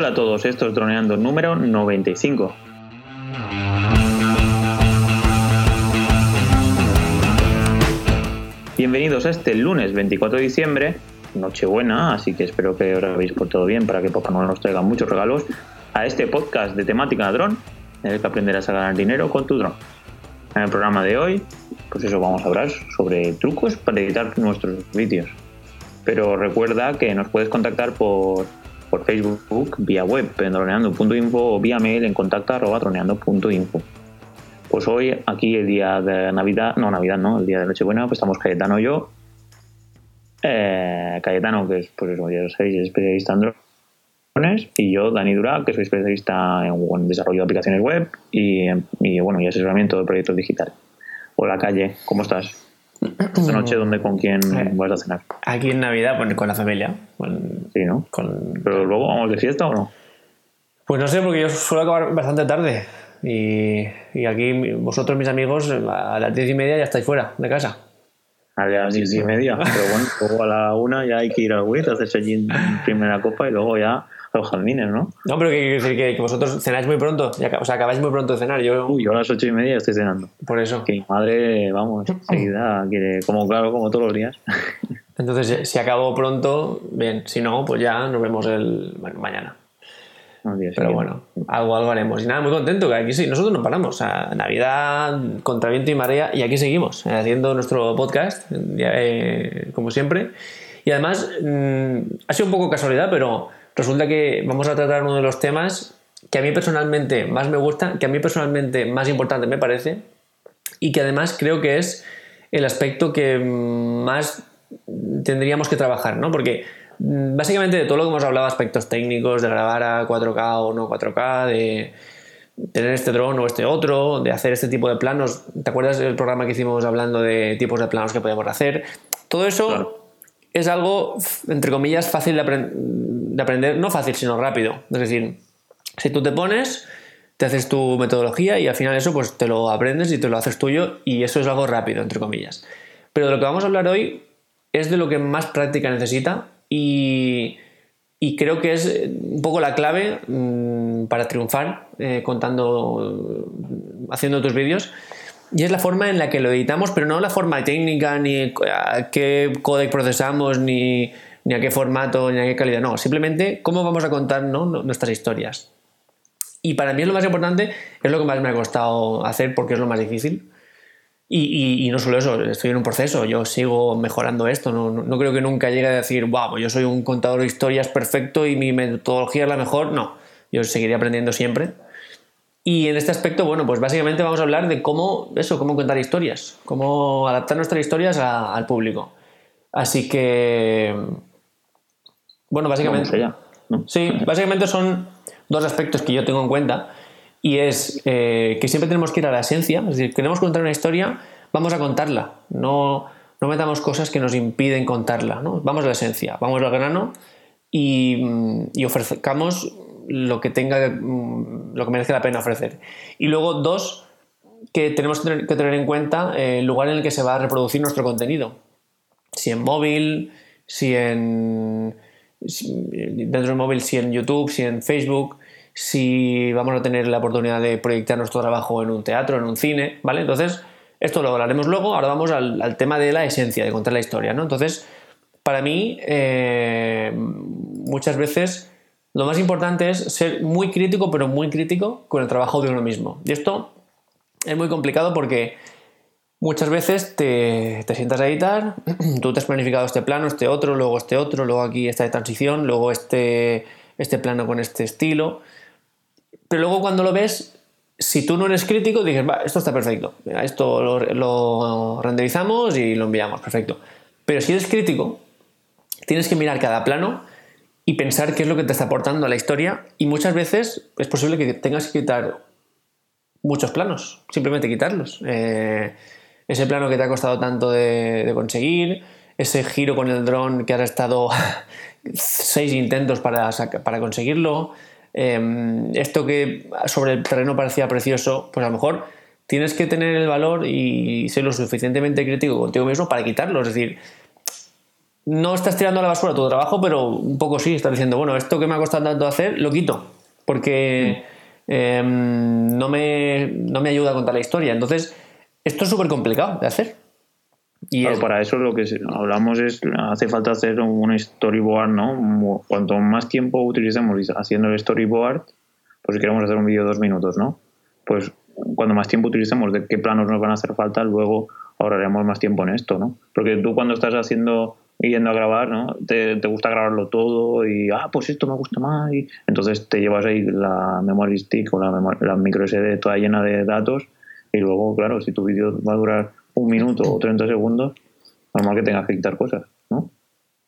Hola a todos, esto es Droneando número 95. Bienvenidos a este lunes 24 de diciembre, Nochebuena, así que espero que os habéis todo bien para que Papá Noel nos traiga muchos regalos a este podcast de temática dron, en el que aprenderás a ganar dinero con tu dron. En el programa de hoy, pues eso, vamos a hablar sobre trucos para editar nuestros vídeos. Pero recuerda que nos puedes contactar por, por Facebook, vía web en droneando.info o vía mail en contacta.droneando.info. Pues hoy, aquí el día de Navidad, no Navidad, no, el día de Nochebuena, pues estamos Cayetano y yo. Eh, Cayetano, que es, pues eso, ya sabéis, es especialista en drones, y yo, Dani Dura, que soy especialista en, desarrollo de aplicaciones web y, y, bueno, y asesoramiento de proyectos digitales. Hola, Calle, ¿cómo estás? Esta noche, ¿dónde, con quién eh, vas a cenar? Aquí en Navidad, pues, con la familia. sí, ¿no? Pero luego vamos de fiesta o no? Pues no sé, porque yo suelo acabar bastante tarde. Y, y aquí vosotros, mis amigos, a las diez y media ya estáis fuera de casa. A las diez y media. Pero bueno, luego a la una ya hay que ir al WIT, hacerse allí primera copa y luego ya a los jardines, ¿no? No, pero que decir que, vosotros cenáis muy pronto, o sea, acabáis muy pronto de cenar. Yo, Uy, yo a las ocho y media estoy cenando. Por eso. Que mi madre, vamos, enseguida quiere, como claro, como todos los días. Entonces, si acabo pronto, bien. Si no, pues ya nos vemos el mañana. Pero bueno, algo, algo haremos. Y nada, muy contento que aquí sí, nosotros no paramos. O sea, Navidad, contra viento y marea, y aquí seguimos, eh, haciendo nuestro podcast, eh, como siempre. Y además, mm, ha sido un poco casualidad, pero resulta que vamos a tratar uno de los temas que a mí personalmente más me gusta, que a mí personalmente más importante me parece, y que además creo que es el aspecto que más tendríamos que trabajar, ¿no? Porque mm, básicamente de todo lo que hemos hablado, aspectos técnicos, de grabar a 4K o no 4K, de tener este dron o este otro, de hacer este tipo de planos. ¿Te acuerdas del programa que hicimos hablando de tipos de planos que podíamos hacer? Todo eso es algo, entre comillas, fácil de, aprender, no fácil, sino rápido. Es decir, si tú te pones, te haces tu metodología y al final eso pues te lo aprendes y te lo haces tuyo y eso es algo rápido, entre comillas. Pero de lo que vamos a hablar hoy es de lo que más práctica necesita y, creo que es un poco la clave mm, para triunfar eh, contando, haciendo tus vídeos. Y es la forma en la que lo editamos, pero no la forma técnica, ni a qué codec procesamos, ni, ni a qué formato, ni a qué calidad. No, simplemente cómo vamos a contar nuestras historias. Y para mí es lo más importante, es lo que más me ha costado hacer porque es lo más difícil. Y, no solo eso, estoy en un proceso, yo sigo mejorando esto, no, no, creo que nunca llegue a decir, wow, yo soy un contador de historias perfecto y mi metodología es la mejor, no, yo seguiré aprendiendo siempre. Y en este aspecto, bueno, pues básicamente vamos a hablar de cómo, eso, cómo contar historias, cómo adaptar nuestras historias al público. Así que, bueno, básicamente... Sí, básicamente son dos aspectos que yo tengo en cuenta y es eh, que siempre tenemos que ir a la esencia, es decir, queremos contar una historia, vamos a contarla, no, no metamos cosas que nos impiden contarla, ¿no? vamos a la esencia, vamos al grano y, y ofrezcamos lo que tenga, mm, lo que merezca la pena ofrecer. Y luego, dos, que tenemos que tener, en cuenta el lugar en el que se va a reproducir nuestro contenido. Si en móvil, si en. Dentro del móvil, si en YouTube, si en Facebook, si vamos a tener la oportunidad de proyectar nuestro trabajo en un teatro, en un cine, ¿vale? Entonces, esto lo hablaremos luego. Ahora vamos al, tema de la esencia, de contar la historia, ¿no? Entonces, para mí, eh, muchas veces lo más importante es ser muy crítico, pero muy crítico con el trabajo de uno mismo. Y esto es muy complicado porque muchas veces te, sientas a editar, tú te has planificado este plano, este otro, luego este otro, luego aquí esta de transición, luego este, este plano con este estilo. Pero luego cuando lo ves, si tú no eres crítico, dices, va, esto está perfecto. esto lo, lo renderizamos y lo enviamos, perfecto. Pero si eres crítico, tienes que mirar cada plano y pensar qué es lo que te está aportando a la historia y muchas veces es posible que tengas que quitar muchos planos, simplemente quitarlos. Eh, ese plano que te ha costado tanto de, conseguir, ese giro con el dron que has estado seis intentos para, para conseguirlo, em, esto que sobre el terreno parecía precioso, pues a lo mejor tienes que tener el valor y ser lo suficientemente crítico contigo mismo para quitarlo. Es decir, no estás tirando a la basura tu trabajo, pero un poco sí, estás diciendo, bueno, esto que me ha costado tanto hacer, lo quito, porque em, no, me, no me ayuda a contar la historia. Entonces, esto es súper complicado de hacer. Y para eso lo que hablamos es, hace falta hacer un storyboard, ¿no? Cuanto más tiempo utilicemos haciendo el storyboard, pues si queremos hacer un vídeo de dos minutos, ¿no? Pues cuando más tiempo utilicemos de qué planos nos van a hacer falta, luego ahorraremos más tiempo en esto, ¿no? Porque tú cuando estás haciendo yendo a grabar, ¿no? Te, gusta grabarlo todo y, ah, pues esto me gusta más. Y entonces te llevas ahí la memory stick o la, la micro SD toda llena de datos y luego, claro, si tu vídeo va a durar un minuto o 30 segundos, normal que tengas que quitar cosas, ¿no?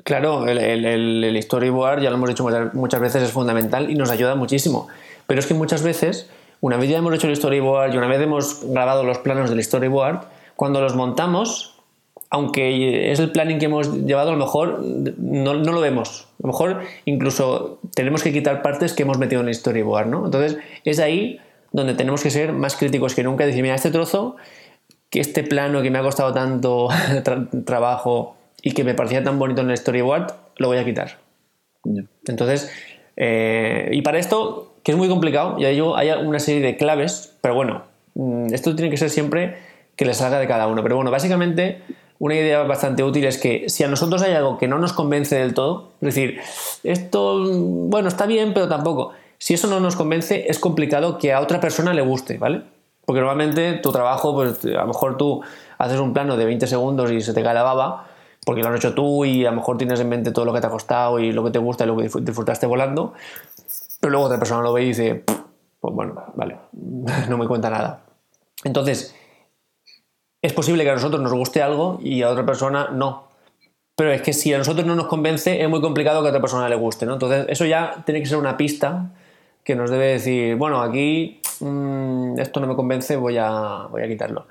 Claro, el, el, storyboard, ya lo hemos dicho muchas, veces, es fundamental y nos ayuda muchísimo. Pero es que muchas veces, una vez ya hemos hecho el storyboard y una vez hemos grabado los planos del storyboard, cuando los montamos, aunque es el planning que hemos llevado, a lo mejor no, no, lo vemos. A lo mejor incluso tenemos que quitar partes que hemos metido en el storyboard, ¿no? Entonces es ahí donde tenemos que ser más críticos que nunca y decir, mira, este trozo que este plano que me ha costado tanto trabajo y que me parecía tan bonito en el storyboard, lo voy a quitar. Entonces, eh, y para esto, que es muy complicado, ya digo, hay una serie de claves, pero bueno, mm, esto tiene que ser siempre que le salga de cada uno. Pero bueno, básicamente, una idea bastante útil es que si a nosotros hay algo que no nos convence del todo, es decir, esto, bueno, está bien, pero tampoco. Si eso no nos convence, es complicado que a otra persona le guste, ¿vale? Porque normalmente tu trabajo, pues a lo mejor tú haces un plano de 20 segundos y se te cae la baba, porque lo has hecho tú y a lo mejor tienes en mente todo lo que te ha costado y lo que te gusta y lo que disfrutaste volando, pero luego otra persona lo ve y dice, pues bueno, vale, no me cuenta nada. Entonces, es posible que a nosotros nos guste algo y a otra persona no. Pero es que si a nosotros no nos convence, es muy complicado que a otra persona le guste, ¿no? Entonces, eso ya tiene que ser una pista que nos debe decir, bueno, aquí mm, esto no me convence, voy a, voy a quitarlo.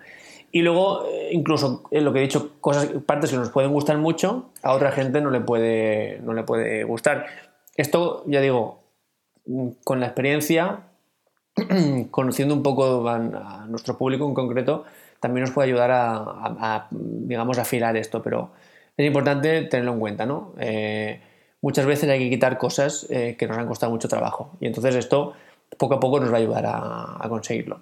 Y luego, eh, incluso en lo que he dicho, cosas, partes que nos pueden gustar mucho, a otra gente no le puede, no le puede gustar. Esto, ya digo, mm, con la experiencia, conociendo un poco a, nuestro público en concreto, también nos puede ayudar a, a, digamos, afilar esto, pero es importante tenerlo en cuenta, ¿no? Eh, muchas veces hay que quitar cosas eh, que nos han costado mucho trabajo. Y entonces esto poco a poco nos va a ayudar a, conseguirlo.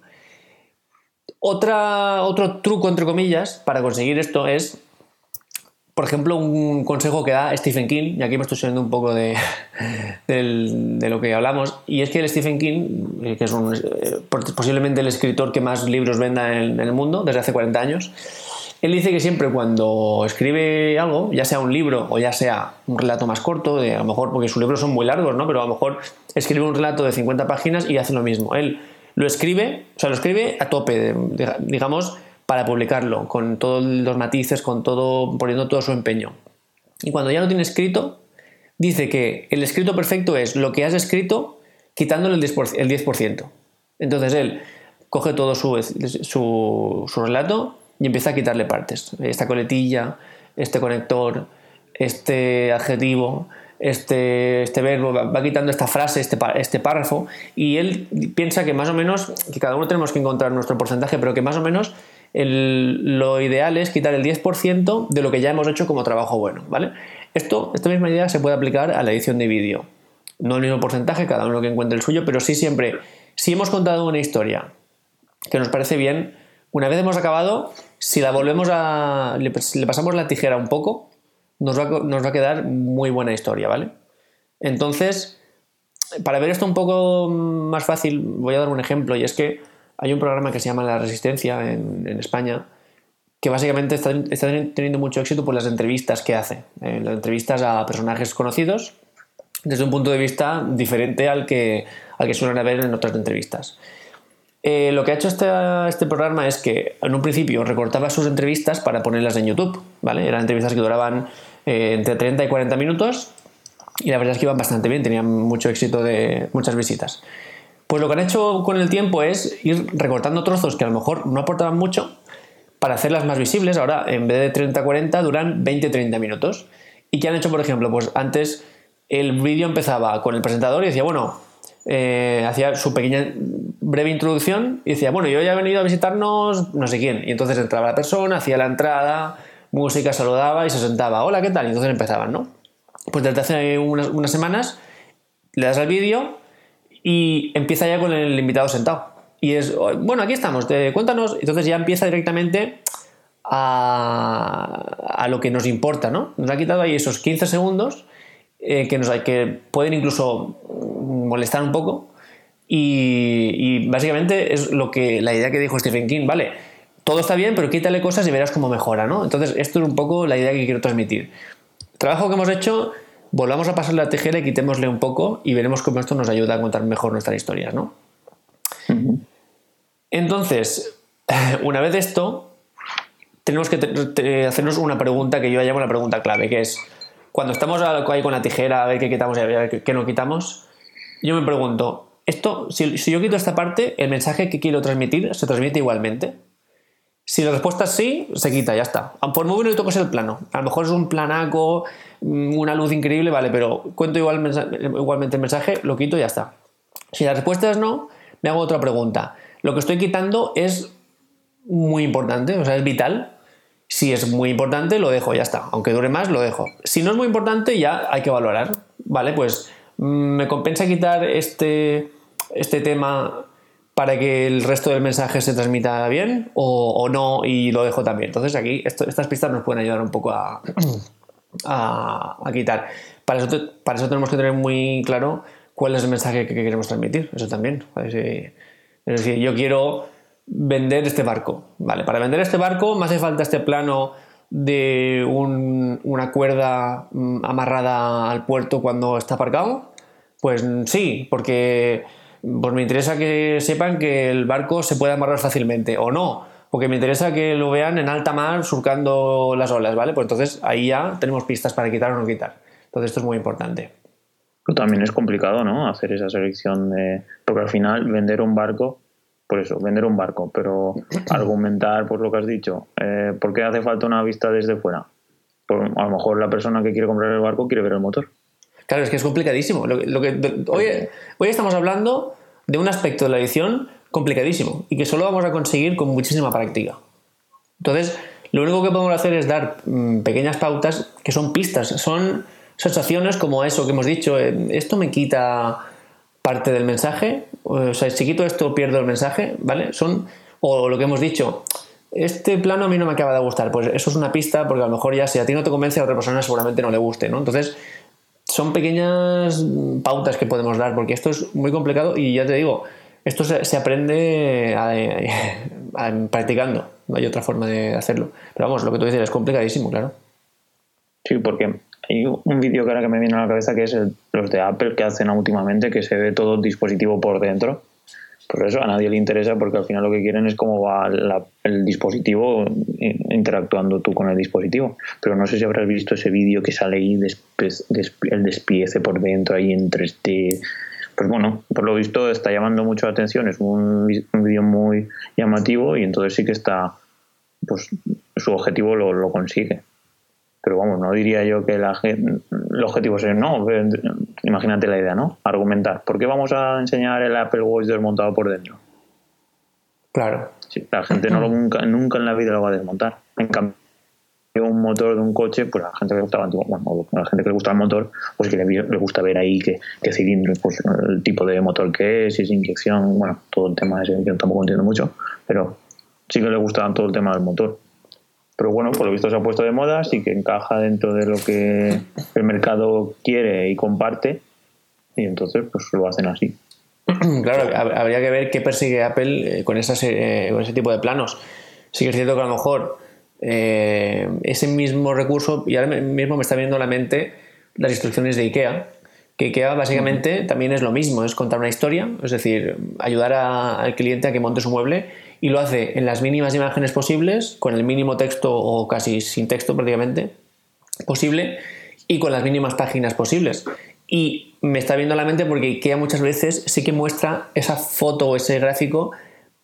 Otra, otro truco, entre comillas, para conseguir esto es, por ejemplo, un consejo que da Stephen King, y aquí me estoy subiendo un poco de, de, lo que hablamos, y es que el Stephen King, eh, que es eh, posiblemente el escritor que más libros venda en el mundo desde hace 40 años, él dice que siempre cuando escribe algo, ya sea un libro o ya sea un relato más corto, a lo mejor, porque sus libros son muy largos, ¿no? Pero a lo mejor escribe un relato de 50 páginas y hace lo mismo. Él lo escribe, o sea, lo escribe a tope, digamos, para publicarlo, con todos los matices, con todo, poniendo todo su empeño. Y cuando ya lo tiene escrito, dice que el escrito perfecto es lo que has escrito quitándole el 10%. Entonces él coge todo su, su relato y empieza a quitarle partes. Esta coletilla, este conector, este adjetivo, este, este verbo, va, quitando esta frase, este, este párrafo, y él piensa que más o menos, que cada uno tenemos que encontrar nuestro porcentaje, pero que más o menos lo ideal es quitar el 10% de lo que ya hemos hecho como trabajo bueno, ¿vale? Esto, esta misma idea se puede aplicar a la edición de vídeo. No el mismo porcentaje, cada uno que encuentre el suyo, pero sí siempre, si hemos contado una historia que nos parece bien, una vez hemos acabado, si la volvemos a. le, pasamos la tijera un poco, nos va, a quedar muy buena historia, ¿vale? Entonces, para ver esto un poco más fácil, voy a dar un ejemplo, y es que hay un programa que se llama La Resistencia en, España, que básicamente está, teniendo mucho éxito por las entrevistas que hace. Eh, las entrevistas a personajes conocidos desde un punto de vista diferente al al que suelen haber en otras entrevistas. Eh, lo que ha hecho este, este, programa es que en un principio recortaba sus entrevistas para ponerlas en YouTube, ¿vale? Eran entrevistas que duraban eh, entre 30 y 40 minutos y la verdad es que iban bastante bien, tenían mucho éxito de muchas visitas. Pues lo que han hecho con el tiempo es ir recortando trozos que a lo mejor no aportaban mucho para hacerlas más visibles. Ahora, en vez de 30-40, duran 20-30 minutos. ¿Y qué han hecho, por ejemplo? Pues antes el vídeo empezaba con el presentador y decía, bueno, eh, hacía su pequeña breve introducción y decía, bueno, yo ya he venido a visitarnos no sé quién. Y entonces entraba la persona, hacía la entrada, música, saludaba y se sentaba, hola, ¿qué tal? Y entonces empezaban, ¿no? Pues desde hace unas, unas semanas le das al vídeo y empieza ya con el invitado sentado. Y es, bueno, aquí estamos, cuéntanos. Entonces ya empieza directamente a, lo que nos importa, ¿no? Nos ha quitado ahí esos 15 segundos eh, que, nos, que pueden incluso molestar un poco. Y, básicamente es lo que la idea que dijo Stephen King, vale, todo está bien, pero quítale cosas y verás cómo mejora, ¿no? Entonces, esto es un poco la idea que quiero transmitir. trabajo que hemos hecho, volvamos a pasar la tijera y quitémosle un poco y veremos cómo esto nos ayuda a contar mejor nuestras historias, ¿no? Entonces, una vez esto, tenemos que hacernos una pregunta que yo llamo la pregunta clave, que es, cuando estamos ahí con la tijera a ver qué quitamos y a ver qué no quitamos, yo me pregunto, esto, si, yo quito esta parte, el mensaje que quiero transmitir se transmite igualmente. Si la respuesta es sí, se quita, ya está. Por muy bonito que sea el plano. A lo mejor es un planaco, mm, una luz increíble, vale, pero cuento igual, igualmente el mensaje, lo quito y ya está. Si la respuesta es no, me hago otra pregunta lo que estoy quitando es muy importante, o sea, es vital. Si es muy importante, lo dejo, ya está. Aunque dure más, lo dejo. Si no es muy importante, ya hay que valorar. Vale, pues me compensa quitar este, este tema para que el resto del mensaje se transmita bien o, no y lo dejo también. Entonces aquí estas pistas nos pueden ayudar un poco a, a, quitar. Para eso, tenemos que tener muy claro cuál es el mensaje que, queremos transmitir. Eso también. Es decir, yo quiero vender este barco. Vale, para vender este barco me hace falta este plano de una cuerda mm, amarrada al puerto cuando está aparcado. Pues sí, porque pues me interesa que sepan que el barco se puede amarrar fácilmente o no, porque me interesa que lo vean en alta mar surcando las olas, ¿vale? Pues entonces ahí ya tenemos pistas para quitar o no quitar. Entonces esto es muy importante también es complicado, ¿no? Hacer esa selección de... Porque al final vender un barco, por eso, vender un barco, pero argumentar por lo que has dicho, eh, ¿por qué hace falta una vista desde fuera? a lo mejor la persona que quiere comprar el barco quiere ver el motor. Claro, es que es complicadísimo. Lo, que, hoy, hoy estamos hablando de un aspecto de la edición complicadísimo y que solo vamos a conseguir con muchísima práctica. Entonces, lo único que podemos hacer es dar mm, pequeñas pautas que son pistas, son sensaciones como eso que hemos dicho, eh, esto me quita parte del mensaje, o sea, si quito esto pierdo el mensaje, ¿vale? Son, o lo que hemos dicho, este plano a mí no me acaba de gustar, pues eso es una pista porque a lo mejor ya si a ti no te convence a otra persona seguramente no le guste, ¿no? Entonces, son pequeñas pautas que podemos dar porque esto es muy complicado y ya te digo, esto se, aprende practicando, no hay otra forma de hacerlo. Pero vamos, lo que tú dices es complicadísimo, claro. Sí, porque hay un vídeo que ahora que me viene a la cabeza que es los de Apple que hacen últimamente, que se ve todo el dispositivo por dentro. Por eso a nadie le interesa porque al final lo que quieren es cómo va el dispositivo interactuando tú con el dispositivo. Pero no sé si habrás visto ese vídeo que sale ahí, el despiece por dentro ahí en 3D. Pues bueno, por lo visto está llamando mucho la atención, es un, un vídeo muy llamativo y entonces sí que está, pues su objetivo lo, lo consigue pero vamos, no diría yo que la, el objetivo es no, imagínate la idea, ¿no? Argumentar. ¿Por qué vamos a enseñar el Apple Watch desmontado por dentro? Claro. Sí, la gente no lo, nunca, nunca en la vida lo va a desmontar. En cambio, un motor de un coche, pues a la gente que le gusta, bueno, a la gente que le gusta el motor, pues que le, gusta ver ahí qué, cilindro, pues el tipo de motor que es, si es inyección, bueno, todo el tema ese que tampoco entiendo mucho, pero sí que le gusta todo el tema del motor pero bueno, por lo visto se ha puesto de moda, sí que encaja dentro de lo que el mercado quiere y comparte, y entonces pues lo hacen así. Claro, habría que ver qué persigue Apple eh, con, esas, eh, con ese tipo de planos. Sí que es cierto que a lo mejor eh, ese mismo recurso, y ahora mismo me está viendo a la mente las instrucciones de IKEA, que IKEA básicamente también es lo mismo, es contar una historia, es decir, ayudar al cliente a que monte su mueble y lo hace en las mínimas imágenes posibles, con el mínimo texto o casi sin texto prácticamente posible y con las mínimas páginas posibles. Y me está viendo a la mente porque IKEA muchas veces sí que muestra esa foto o ese gráfico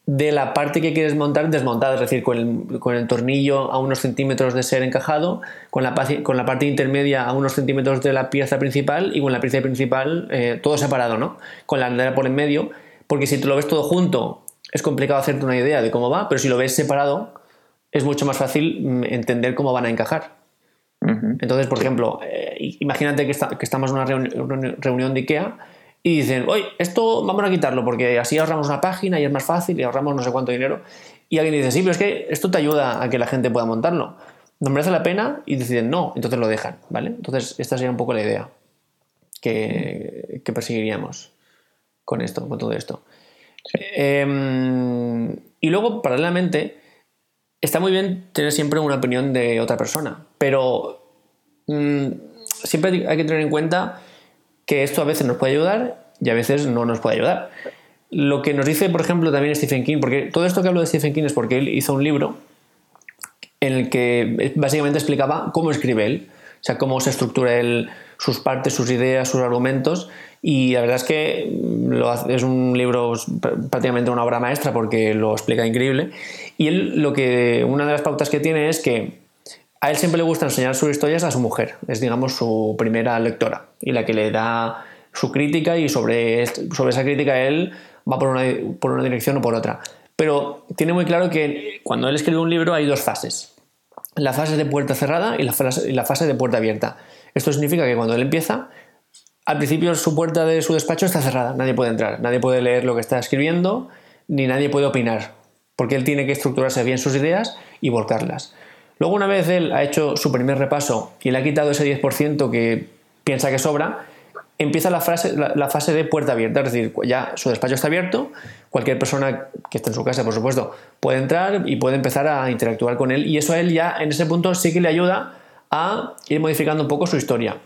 de la parte que quieres montar desmontada, es decir, con el, tornillo a unos centímetros de ser encajado, con la, con la, parte intermedia a unos centímetros de la pieza principal y con la pieza principal eh, todo separado, ¿no? Con la andera por en medio, porque si tú lo ves todo junto es complicado hacerte una idea de cómo va, pero si lo ves separado, es mucho más fácil mm, entender cómo van a encajar. Entonces, por ejemplo, eh, imagínate que, estamos en una reunión de IKEA y dicen, oye, esto vamos a quitarlo porque así ahorramos una página y es más fácil y ahorramos no sé cuánto dinero. Y alguien dice, sí, pero es que esto te ayuda a que la gente pueda montarlo. No merece la pena y deciden no, entonces lo dejan, ¿vale? Entonces, esta sería un poco la idea que, perseguiríamos con esto, con todo esto. Em, y luego, paralelamente, está muy bien tener siempre una opinión de otra persona, pero mm, siempre hay que tener en cuenta que esto a veces nos puede ayudar y a veces no nos puede ayudar. Lo que nos dice, por ejemplo, también Stephen King, porque todo esto que hablo de Stephen King es porque él hizo un libro en el que básicamente explicaba cómo escribe él, o sea, cómo se estructura él, sus partes, sus ideas, sus argumentos, y la verdad es que es un libro prácticamente una obra maestra porque lo explica increíble. Y él lo que una de las pautas que tiene es que a él siempre le gusta enseñar sus historias a su mujer, es digamos su primera lectora y la que le da su crítica y sobre, sobre esa crítica él va por una, por una dirección o por otra. Pero tiene muy claro que cuando él escribe un libro hay dos fases. La fase de puerta cerrada y la fase, y la fase de puerta abierta. Esto significa que cuando él empieza, al principio su puerta de su despacho está cerrada, nadie puede entrar, nadie puede leer lo que está escribiendo, ni nadie puede opinar, porque él tiene que estructurarse bien sus ideas y volcarlas. Luego una vez él ha hecho su primer repaso y le ha quitado ese 10% que piensa que sobra, empieza la, fase de puerta abierta, es decir, ya su despacho está abierto, cualquier persona que esté en su casa, por supuesto, puede entrar y puede empezar a interactuar con él y eso a él ya en ese punto sí que le ayuda a ir modificando un poco su historia.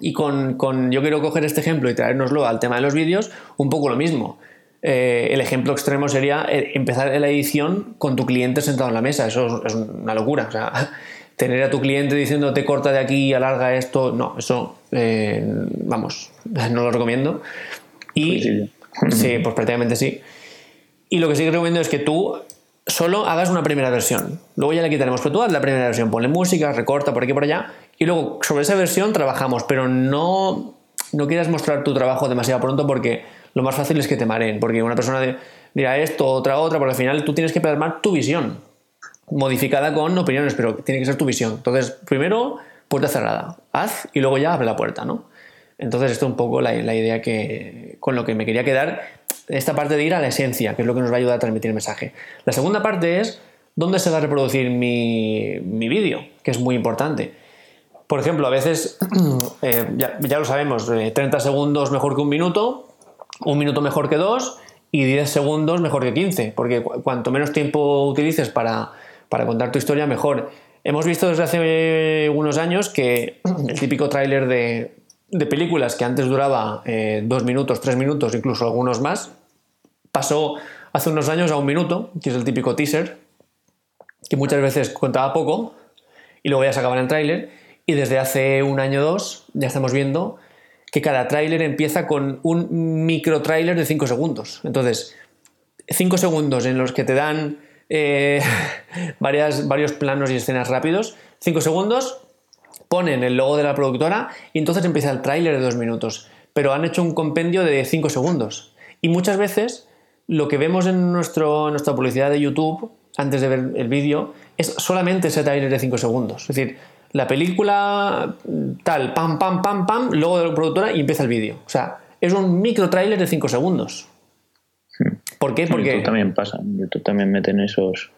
Y con, yo quiero coger este ejemplo y traérnoslo al tema de los vídeos, un poco lo mismo. Eh, el ejemplo extremo sería eh, empezar la edición con tu cliente sentado en la mesa. Eso es una locura. O sea, tener a tu cliente diciendo te corta de aquí, alarga esto, no, eso, eh, vamos, no lo recomiendo. Y sí, sí, pues prácticamente sí. Y lo que sí que recomiendo es que tú solo hagas una primera versión. Luego ya le quitaremos, pero tú haz la primera versión, ponle música, recorta por aquí por allá, y luego sobre esa versión trabajamos, pero no, no quieras mostrar tu trabajo demasiado pronto porque lo más fácil es que te mareen, porque una persona dirá esto, otra, otra, porque al final tú tienes que plasmar tu visión, modificada con opiniones, pero tiene que ser tu visión. Entonces, primero, puerta cerrada, haz y luego ya abre la puerta, ¿no? Entonces, esto es un poco la, la idea que, con lo que me quería quedar esta parte de ir a la esencia, que es lo que nos va a ayudar a transmitir el mensaje. La segunda parte es dónde se va a reproducir mi, vídeo, que es muy importante. Por ejemplo, a veces, eh, ya, lo sabemos, 30 eh, segundos mejor que un minuto, un minuto mejor que dos y 10 segundos mejor que 15, porque cuanto menos tiempo utilices para, contar tu historia, mejor. Hemos visto desde hace unos años que el típico tráiler de, películas que antes duraba eh, dos minutos, tres minutos, incluso algunos más, pasó hace unos años a un minuto, que es el típico teaser, que muchas veces contaba poco y luego ya se acaba en el tráiler. Y desde hace un año o dos ya estamos viendo que cada tráiler empieza con un micro tráiler de 5 segundos. Entonces, 5 segundos en los que te dan eh, varias, varios planos y escenas rápidos, 5 segundos, ponen el logo de la productora y entonces empieza el tráiler de 2 minutos. Pero han hecho un compendio de 5 segundos. Y muchas veces lo que vemos en nuestro, nuestra publicidad de YouTube, antes de ver el vídeo, es solamente ese trailer de 5 segundos. Es decir, la película tal, pam, pam, pam, pam, luego de la productora y empieza el vídeo. O sea, es un micro trailer de 5 segundos. ¿Por qué? Porque... YouTube también pasa, YouTube también meten esos...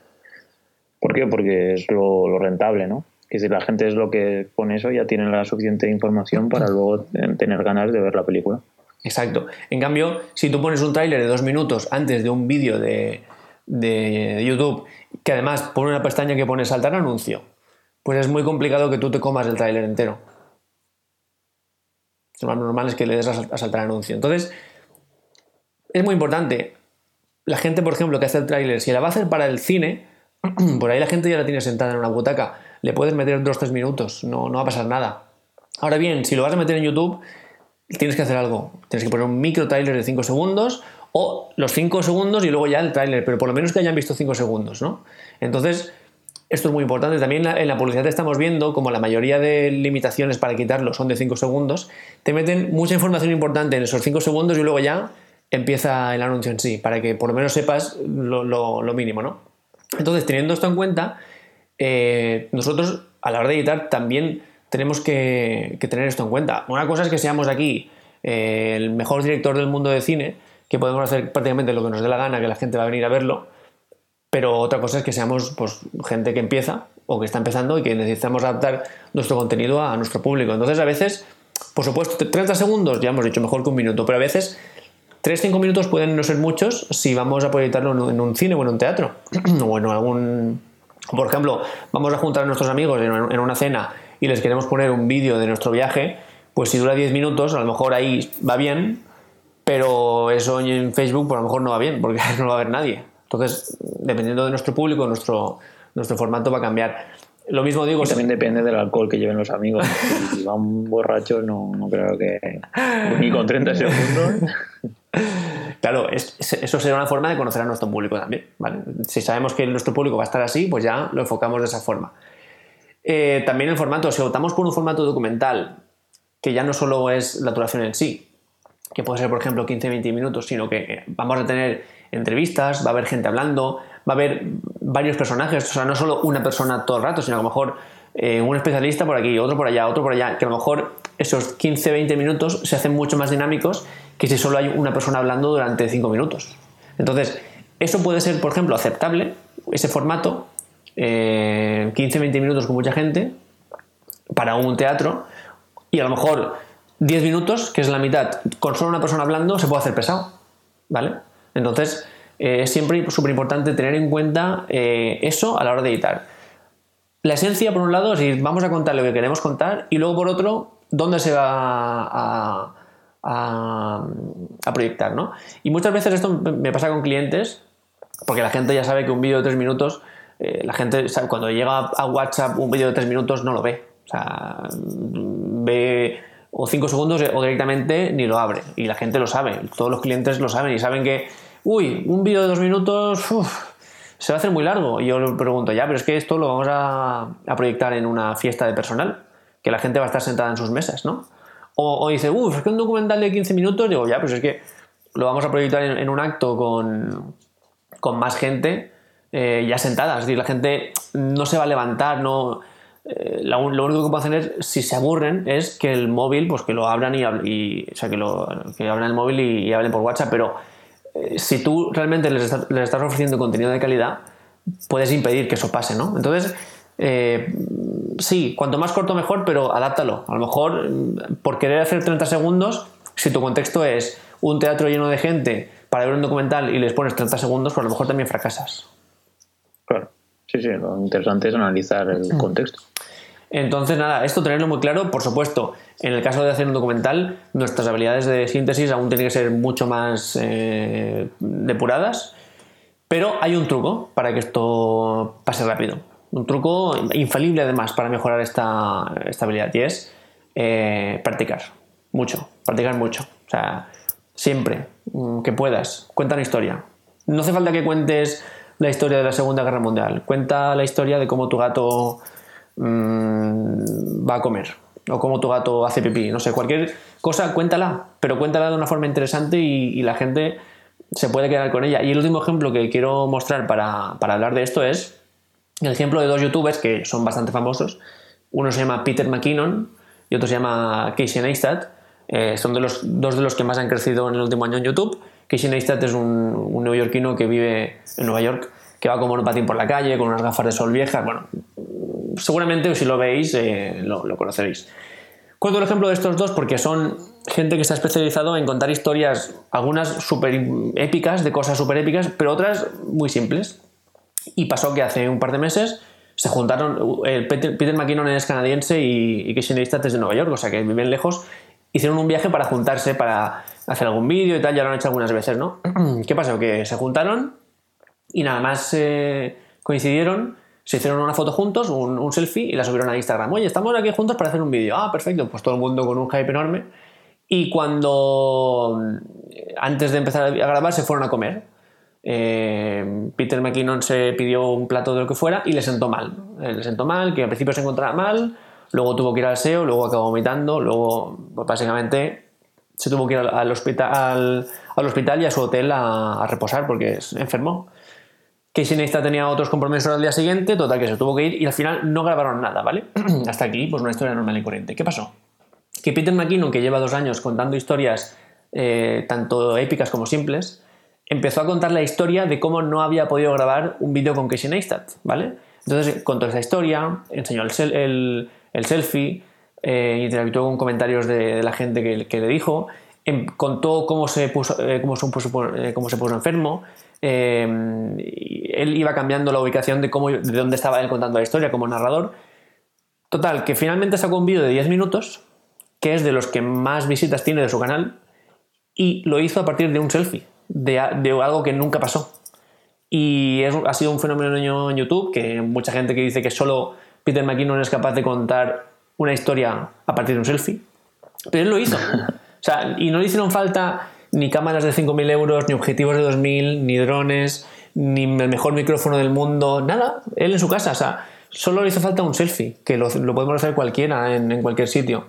¿Por qué? Porque es lo, rentable, ¿no? Que si la gente es lo que pone eso, ya tienen la suficiente información para luego tener ganas de ver la película. Exacto. En cambio, si tú pones un tráiler de dos minutos antes de un vídeo de, YouTube, que además pone una pestaña que pone saltar anuncio, pues es muy complicado que tú te comas el tráiler entero. Lo más normal es que le des a saltar anuncio. Entonces, es muy importante. La gente, por ejemplo, que hace el tráiler, si la va a hacer para el cine, por ahí la gente ya la tiene sentada en una butaca, le puedes meter dos tres minutos, no, no va a pasar nada. Ahora bien, si lo vas a meter en YouTube, tienes que hacer algo. Tienes que poner un micro trailer de 5 segundos o los 5 segundos y luego ya el trailer, pero por lo menos que hayan visto 5 segundos, ¿no? Entonces, esto es muy importante. También en la publicidad estamos viendo, como la mayoría de limitaciones para quitarlo son de 5 segundos, te meten mucha información importante en esos 5 segundos y luego ya empieza el anuncio en sí, para que por lo menos sepas lo, lo mínimo, ¿no? Entonces, teniendo esto en cuenta, eh, nosotros a la hora de editar también tenemos que, tener esto en cuenta. Una cosa es que seamos aquí eh, el mejor director del mundo de cine, que podemos hacer prácticamente lo que nos dé la gana, que la gente va a venir a verlo, pero otra cosa es que seamos pues, gente que empieza o que está empezando y que necesitamos adaptar nuestro contenido a nuestro público. Entonces, a veces, por supuesto, 30 segundos, ya hemos dicho mejor que un minuto, pero a veces 3-5 minutos pueden no ser muchos si vamos a proyectarlo en un cine o en un teatro o en algún... Por ejemplo, vamos a juntar a nuestros amigos en una cena y les queremos poner un vídeo de nuestro viaje, pues si dura 10 minutos, a lo mejor ahí va bien, pero eso en Facebook pues, a lo mejor no va bien, porque no va a ver nadie. Entonces, dependiendo de nuestro público, nuestro, nuestro formato va a cambiar. Lo mismo digo. también depende del alcohol que lleven los amigos. si va un borracho, no, no creo que. Ni con 30 segundos. Claro, eso será una forma de conocer a nuestro público también. Si sabemos que nuestro público va a estar así, pues ya lo enfocamos de esa forma. Eh, también el formato, si optamos por un formato documental, que ya no solo es la duración en sí, que puede ser, por ejemplo, 15-20 minutos, sino que vamos a tener entrevistas, va a haber gente hablando, va a haber varios personajes, o sea, no solo una persona todo el rato, sino a lo mejor eh, un especialista por aquí, otro por allá, otro por allá, que a lo mejor esos 15-20 minutos se hacen mucho más dinámicos que si solo hay una persona hablando durante 5 minutos. Entonces, eso puede ser, por ejemplo, aceptable, ese formato, 15-20 eh, minutos con mucha gente, para un teatro, y a lo mejor 10 minutos, que es la mitad, con solo una persona hablando, se puede hacer pesado. ¿Vale? Entonces, eh, es siempre súper importante tener en cuenta eh, eso a la hora de editar. La esencia, por un lado, es decir, vamos a contar lo que queremos contar, y luego, por otro, dónde se va a, a, proyectar, ¿no? Y muchas veces esto me pasa con clientes, porque la gente ya sabe que un vídeo de 3 minutos, eh, la gente, cuando llega a WhatsApp un vídeo de 3 minutos no lo ve. O sea, ve o 5 segundos o directamente ni lo abre. Y la gente lo sabe, todos los clientes lo saben y saben que, uy, un vídeo de 2 minutos se va a hacer muy largo. Y yo le pregunto, ya, pero es que esto lo vamos a, proyectar en una fiesta de personal, que la gente va a estar sentada en sus mesas, ¿no? O, dice, uff, es que un documental de 15 minutos, digo, ya, pues es que lo vamos a proyectar en, un acto con, con más gente eh, ya sentada. Es decir, la gente no se va a levantar, no. Eh, lo, único que pueden hacer si se aburren es que el móvil, pues que lo abran y, y o sea, que, lo, que abran el móvil y, hablen por WhatsApp, pero eh, si tú realmente les, estás ofreciendo contenido de calidad, puedes impedir que eso pase, ¿no? Entonces, sí, cuanto más corto mejor, pero adáptalo. A lo mejor, por querer hacer 30 segundos, si tu contexto es un teatro lleno de gente para ver un documental y les pones 30 segundos, pues a lo mejor también fracasas. Sí, sí, lo interesante es analizar el contexto. Entonces, nada, esto tenerlo muy claro, por supuesto, en el caso de hacer un documental, nuestras habilidades de síntesis aún tienen que ser mucho más eh, depuradas, pero hay un truco para que esto pase rápido un truco infalible además para mejorar esta, habilidad y es eh, practicar mucho, practicar mucho. O sea, siempre mm, que puedas, cuenta una historia. No hace falta que cuentes la historia de la Segunda Guerra Mundial, cuenta la historia de cómo tu gato mm, va a comer o cómo tu gato hace pipí, no sé, cualquier cosa, cuéntala, pero cuéntala de una forma interesante y, la gente se puede quedar con ella. Y el último ejemplo que quiero mostrar para, para hablar de esto es el ejemplo de dos youtubers que son bastante famosos. Uno se llama Peter McKinnon y otro se llama Casey Neistat. Eh, son de los, dos de los que más han crecido en el último año en YouTube. Casey Neistat es un, neoyorquino que vive en Nueva York, que va como un patín por la calle, con unas gafas de sol viejas. Bueno, seguramente si lo veis eh, lo, lo, conoceréis. Cuento el ejemplo de estos dos porque son gente que está especializado en contar historias, algunas súper épicas, de cosas súper épicas, pero otras muy simples. Y pasó que hace un par de meses se juntaron, el Peter, McKinnon es canadiense y, y Casey Neistat es de Nueva York, o sea que viven lejos, hicieron un viaje para juntarse, para hacer algún vídeo y tal, ya lo han hecho algunas veces, ¿no? ¿Qué pasó? Que se juntaron y nada más eh, coincidieron, se hicieron una foto juntos, un, selfie y la subieron a Instagram. Oye, estamos aquí juntos para hacer un vídeo. Ah, perfecto, pues todo el mundo con un hype enorme. Y cuando, antes de empezar a grabar, se fueron a comer. Eh, Peter McKinnon se pidió un plato de lo que fuera y le sentó mal. Eh, le sentó mal, que al principio se encontraba mal, luego tuvo que ir al SEO, luego acabó vomitando, luego pues básicamente se tuvo que ir al, hospital, al, hospital y a su hotel a, reposar porque se enfermó. Casey Neistat tenía otros compromisos al día siguiente, total que se tuvo que ir y al final no grabaron nada, ¿vale? Hasta aquí, pues una historia normal y corriente. ¿Qué pasó? Que Peter McKinnon, que lleva dos años contando historias eh, tanto épicas como simples, empezó a contar la historia de cómo no había podido grabar un vídeo con Casey Neistat, ¿vale? Entonces contó esa historia, enseñó el, el, selfie, eh, interactuó con comentarios de, la gente que, le dijo, em, contó cómo se puso, eh, cómo, eh, cómo se puso enfermo, em, él iba cambiando la ubicación de, cómo, de dónde estaba él contando la historia como narrador. Total, que finalmente sacó un vídeo de 10 minutos, que es de los que más visitas tiene de su canal, y lo hizo a partir de un selfie, de, de algo que nunca pasó. Y ha sido un fenómeno en YouTube que mucha gente que dice que solo Peter McKinnon es capaz de contar una historia a partir de un selfie. Pero él lo hizo. O sea, y no le hicieron falta ni cámaras de 5.000 euros, ni objetivos de 2.000, ni drones, ni el mejor micrófono del mundo, nada. Él en su casa, o sea, solo le hizo falta un selfie, que lo, podemos hacer cualquiera en, en, cualquier sitio.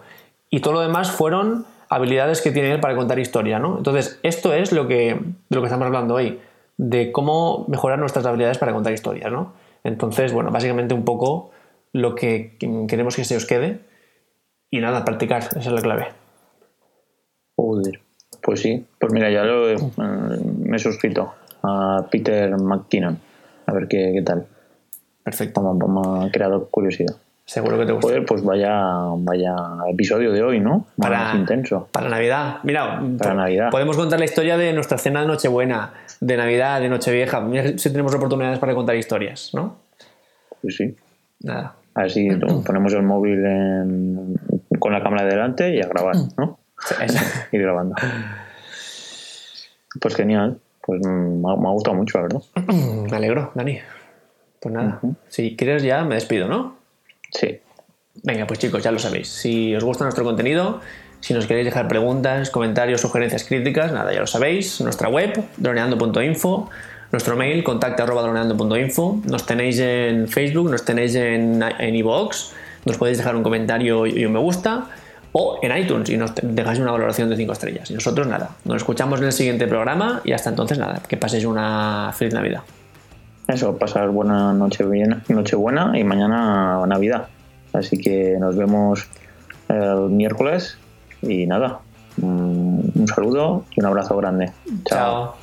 Y todo lo demás fueron habilidades que tiene él para contar historia, ¿no? Entonces, esto es lo que, de lo que estamos hablando hoy de cómo mejorar nuestras habilidades para contar historias, ¿no? Entonces, bueno, básicamente un poco lo que queremos que se os quede y nada, practicar, esa es la clave. Joder, pues sí, pues mira, ya lo, mm, me he suscrito a Peter McKinnon, a ver qué, tal. Perfecto. me ha creado curiosidad. Seguro que te gusta. pues vaya, vaya episodio de hoy, ¿no? Para, intenso. Para Navidad. Mira, para Navidad. podemos contar la historia de nuestra cena de Nochebuena, de Navidad, de Nochevieja. Mira si tenemos oportunidades para contar historias, ¿no? Pues sí. Nada. A ver si ponemos el móvil con la cámara delante y a grabar, ¿no? Ir grabando. Pues genial. Pues me ha, gustado mucho, la verdad. Me alegro, Dani. Pues nada. Si quieres ya me despido, ¿no? Sí. Venga, pues chicos, ya lo sabéis. Si os gusta nuestro contenido, si nos queréis dejar preguntas, comentarios, sugerencias, críticas, nada, ya lo sabéis. Nuestra web, droneando.info, nuestro mail, contacta.droneando.info. Nos tenéis en Facebook, nos tenéis en iVoox, nos podéis dejar un comentario y un me gusta, o en iTunes y nos dejáis una valoración de 5 estrellas. Y nosotros nada, nos escuchamos en el siguiente programa y hasta entonces nada, que paséis una feliz Navidad. Eso, pasar buena noche, noche buena y mañana Navidad. Así que nos vemos el miércoles y nada, un saludo y un abrazo grande. Chao.